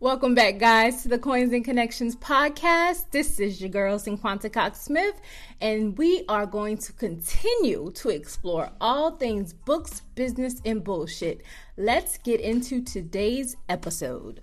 Welcome back, guys, to the Coins and Connections podcast. This is your girl, Cinquanta Cox Smith, and we are going to continue to explore all things books, business, and bullshit. Let's get into today's episode.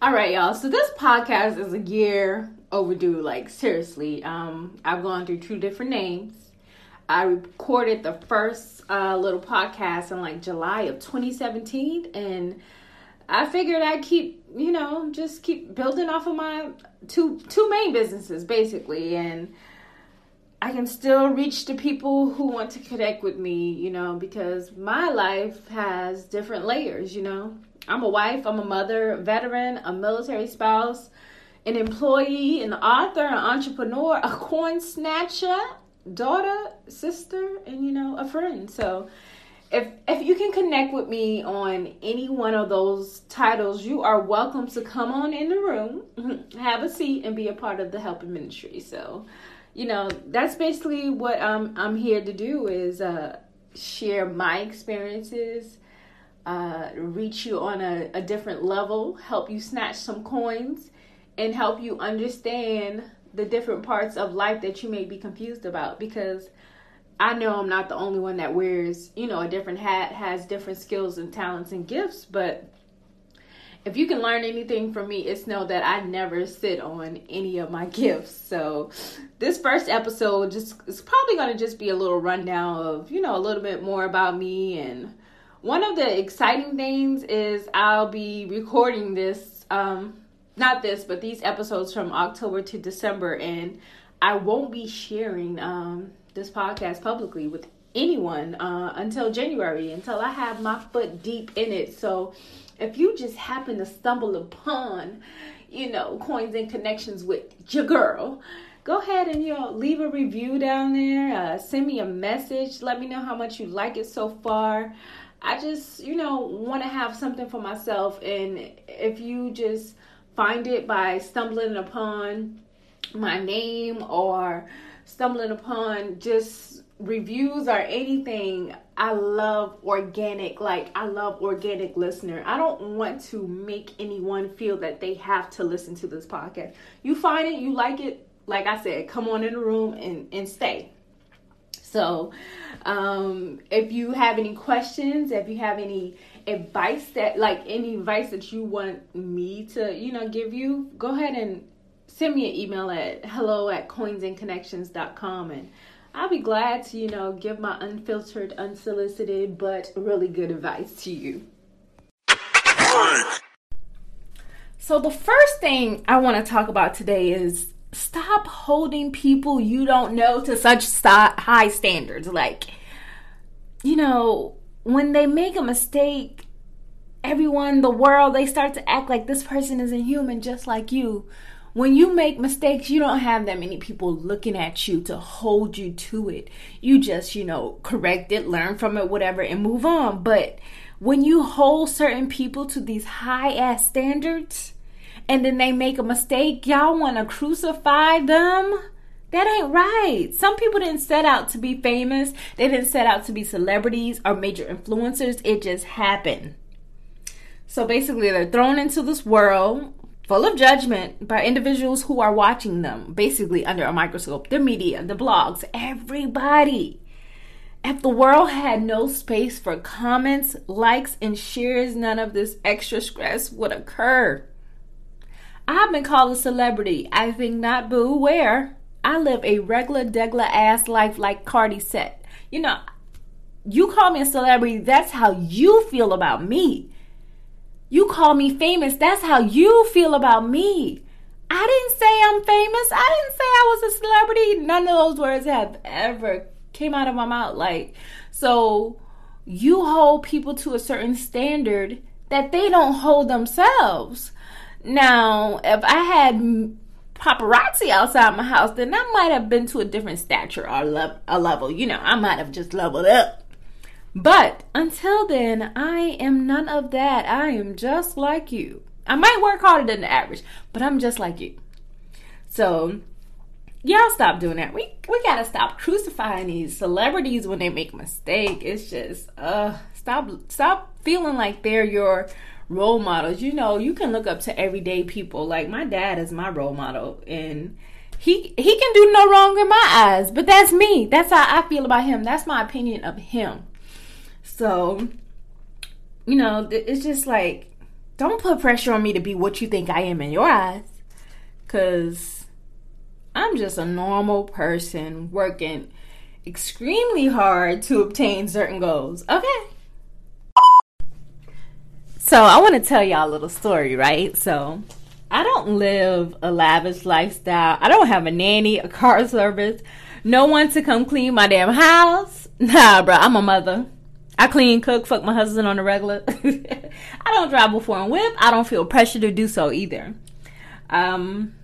All right, y'all. So this podcast is a year overdue. Like seriously, um, I've gone through two different names. I recorded the first uh, little podcast in like July of 2017, and I figured I'd keep, you know, just keep building off of my two two main businesses basically, and I can still reach the people who want to connect with me, you know, because my life has different layers, you know. I'm a wife, I'm a mother, a veteran, a military spouse, an employee, an author, an entrepreneur, a coin snatcher, daughter, sister, and you know, a friend. So if if you can connect with me on any one of those titles, you are welcome to come on in the room, have a seat, and be a part of the helping ministry. So, you know, that's basically what I'm I'm here to do is uh, share my experiences uh, reach you on a, a different level, help you snatch some coins, and help you understand the different parts of life that you may be confused about because I know I'm not the only one that wears, you know, a different hat, has different skills and talents and gifts, but if you can learn anything from me, it's know that I never sit on any of my gifts. So this first episode just is probably going to just be a little rundown of, you know, a little bit more about me and one of the exciting things is I'll be recording this, um, not this, but these episodes from October to December, and I won't be sharing um, this podcast publicly with anyone uh, until January, until I have my foot deep in it. So if you just happen to stumble upon, you know, coins and connections with your girl, go ahead and you know leave a review down there. Uh, send me a message. Let me know how much you like it so far. I just, you know, want to have something for myself. And if you just find it by stumbling upon my name or stumbling upon just reviews or anything, I love organic. Like, I love organic listener. I don't want to make anyone feel that they have to listen to this podcast. You find it, you like it, like I said, come on in the room and, and stay. So, um, if you have any questions, if you have any advice that, like any advice that you want me to, you know, give you, go ahead and send me an email at hello at coinsandconnections.com and I'll be glad to, you know, give my unfiltered, unsolicited, but really good advice to you. So, the first thing I want to talk about today is stop holding people you don't know to such high standards. Like, you know, when they make a mistake, everyone, the world, they start to act like this person is a human just like you. When you make mistakes, you don't have that many people looking at you to hold you to it. You just, you know, correct it, learn from it, whatever, and move on. But when you hold certain people to these high ass standards, and then they make a mistake, y'all want to crucify them? That ain't right. Some people didn't set out to be famous. They didn't set out to be celebrities or major influencers. It just happened. So basically, they're thrown into this world full of judgment by individuals who are watching them, basically under a microscope. The media, the blogs, everybody. If the world had no space for comments, likes, and shares, none of this extra stress would occur. I've been called a celebrity. I think not, boo. Where? I live a regular, degla ass life like Cardi said. You know, you call me a celebrity, that's how you feel about me. You call me famous, that's how you feel about me. I didn't say I'm famous. I didn't say I was a celebrity. None of those words have ever came out of my mouth. Like, so you hold people to a certain standard that they don't hold themselves. Now, if I had paparazzi outside my house, then I might have been to a different stature or a level. You know, I might have just leveled up. But until then, I am none of that. I am just like you. I might work harder than the average, but I'm just like you. So, y'all stop doing that. We we gotta stop crucifying these celebrities when they make a mistake. It's just uh stop stop feeling like they're your role models. You know, you can look up to everyday people. Like my dad is my role model and he he can do no wrong in my eyes, but that's me. That's how I feel about him. That's my opinion of him. So, you know, it's just like don't put pressure on me to be what you think I am in your eyes. Cuz I'm just a normal person working extremely hard to obtain certain goals. Okay. So, I want to tell y'all a little story, right? So, I don't live a lavish lifestyle. I don't have a nanny, a car service, no one to come clean my damn house. Nah, bro, I'm a mother. I clean, cook, fuck my husband on the regular. I don't drive before and whip. I don't feel pressure to do so either. Um,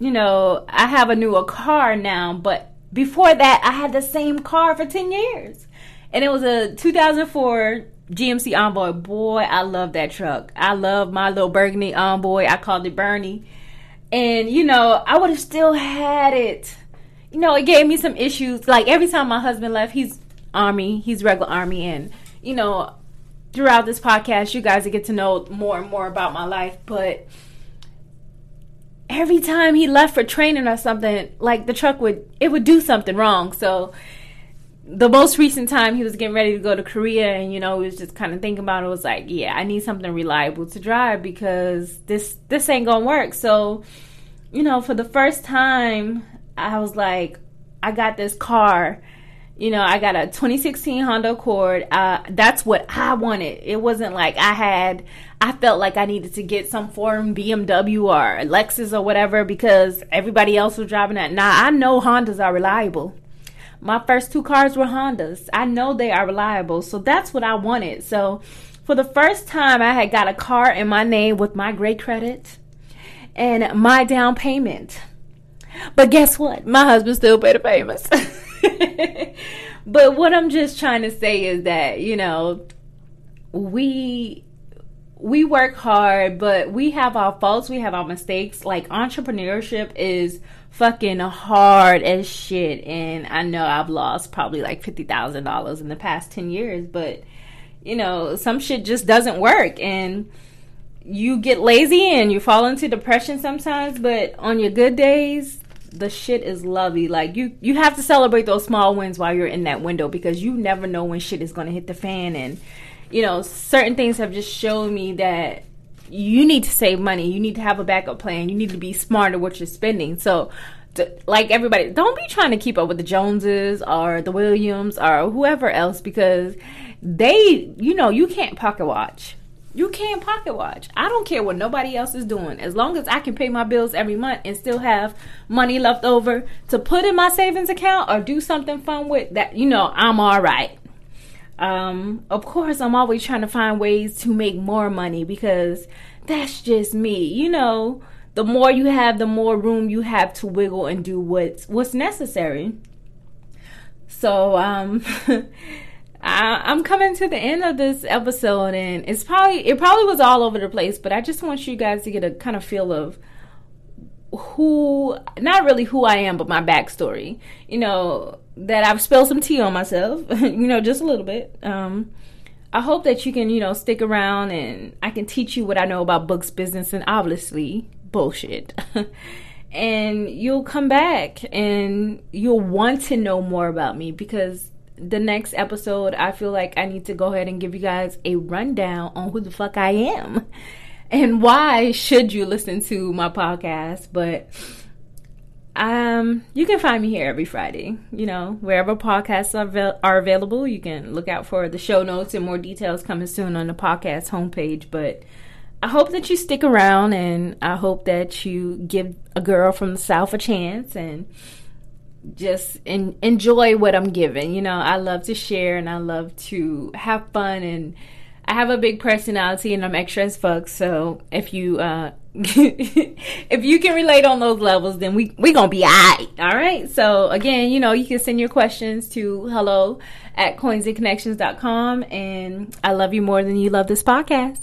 you know, I have a newer car now, but before that, I had the same car for 10 years. And it was a 2004 GMC Envoy. Boy, I love that truck. I love my little burgundy Envoy. I called it Bernie. And, you know, I would have still had it. You know, it gave me some issues. Like every time my husband left, he's Army, he's regular Army. And, you know, throughout this podcast, you guys get to know more and more about my life. But every time he left for training or something, like the truck would, it would do something wrong. So, the most recent time he was getting ready to go to Korea and you know he was just kind of thinking about it was like yeah I need something reliable to drive because this this ain't gonna work so you know for the first time I was like I got this car you know I got a 2016 Honda Accord uh, that's what I wanted it wasn't like I had I felt like I needed to get some foreign BMW or Lexus or whatever because everybody else was driving that nah I know Hondas are reliable my first two cars were Hondas. I know they are reliable. So that's what I wanted. So for the first time, I had got a car in my name with my great credit and my down payment. But guess what? My husband still paid the payments. but what I'm just trying to say is that, you know, we we work hard, but we have our faults, we have our mistakes. Like entrepreneurship is fucking hard as shit. And I know I've lost probably like $50,000 in the past 10 years, but you know, some shit just doesn't work. And you get lazy and you fall into depression sometimes, but on your good days, the shit is lovely. Like you, you have to celebrate those small wins while you're in that window because you never know when shit is to hit the fan. And you know, certain things have just shown me that you need to save money. You need to have a backup plan. You need to be smarter what you're spending. So, to, like everybody, don't be trying to keep up with the Joneses or the Williams or whoever else because they, you know, you can't pocket watch. You can't pocket watch. I don't care what nobody else is doing. As long as I can pay my bills every month and still have money left over to put in my savings account or do something fun with that, you know, I'm all right. Um, of course, I'm always trying to find ways to make more money because that's just me. You know, the more you have, the more room you have to wiggle and do what's what's necessary. So, um, I, am coming to the end of this episode, and it's probably it probably was all over the place, but I just want you guys to get a kind of feel of who, not really who I am, but my backstory. You know, that I've spilled some tea on myself, you know, just a little bit. Um, I hope that you can, you know, stick around and I can teach you what I know about books, business, and obviously bullshit. and you'll come back and you'll want to know more about me because the next episode, I feel like I need to go ahead and give you guys a rundown on who the fuck I am and why should you listen to my podcast. But um, you can find me here every Friday. You know, wherever podcasts are, are available, you can look out for the show notes and more details coming soon on the podcast homepage. But I hope that you stick around and I hope that you give a girl from the South a chance and just in, enjoy what I'm giving. You know, I love to share and I love to have fun and I have a big personality and I'm extra as fuck. So if you uh if you can relate on those levels, then we we gonna be alright. All right. So again, you know, you can send your questions to hello at coinsandconnections.com and I love you more than you love this podcast.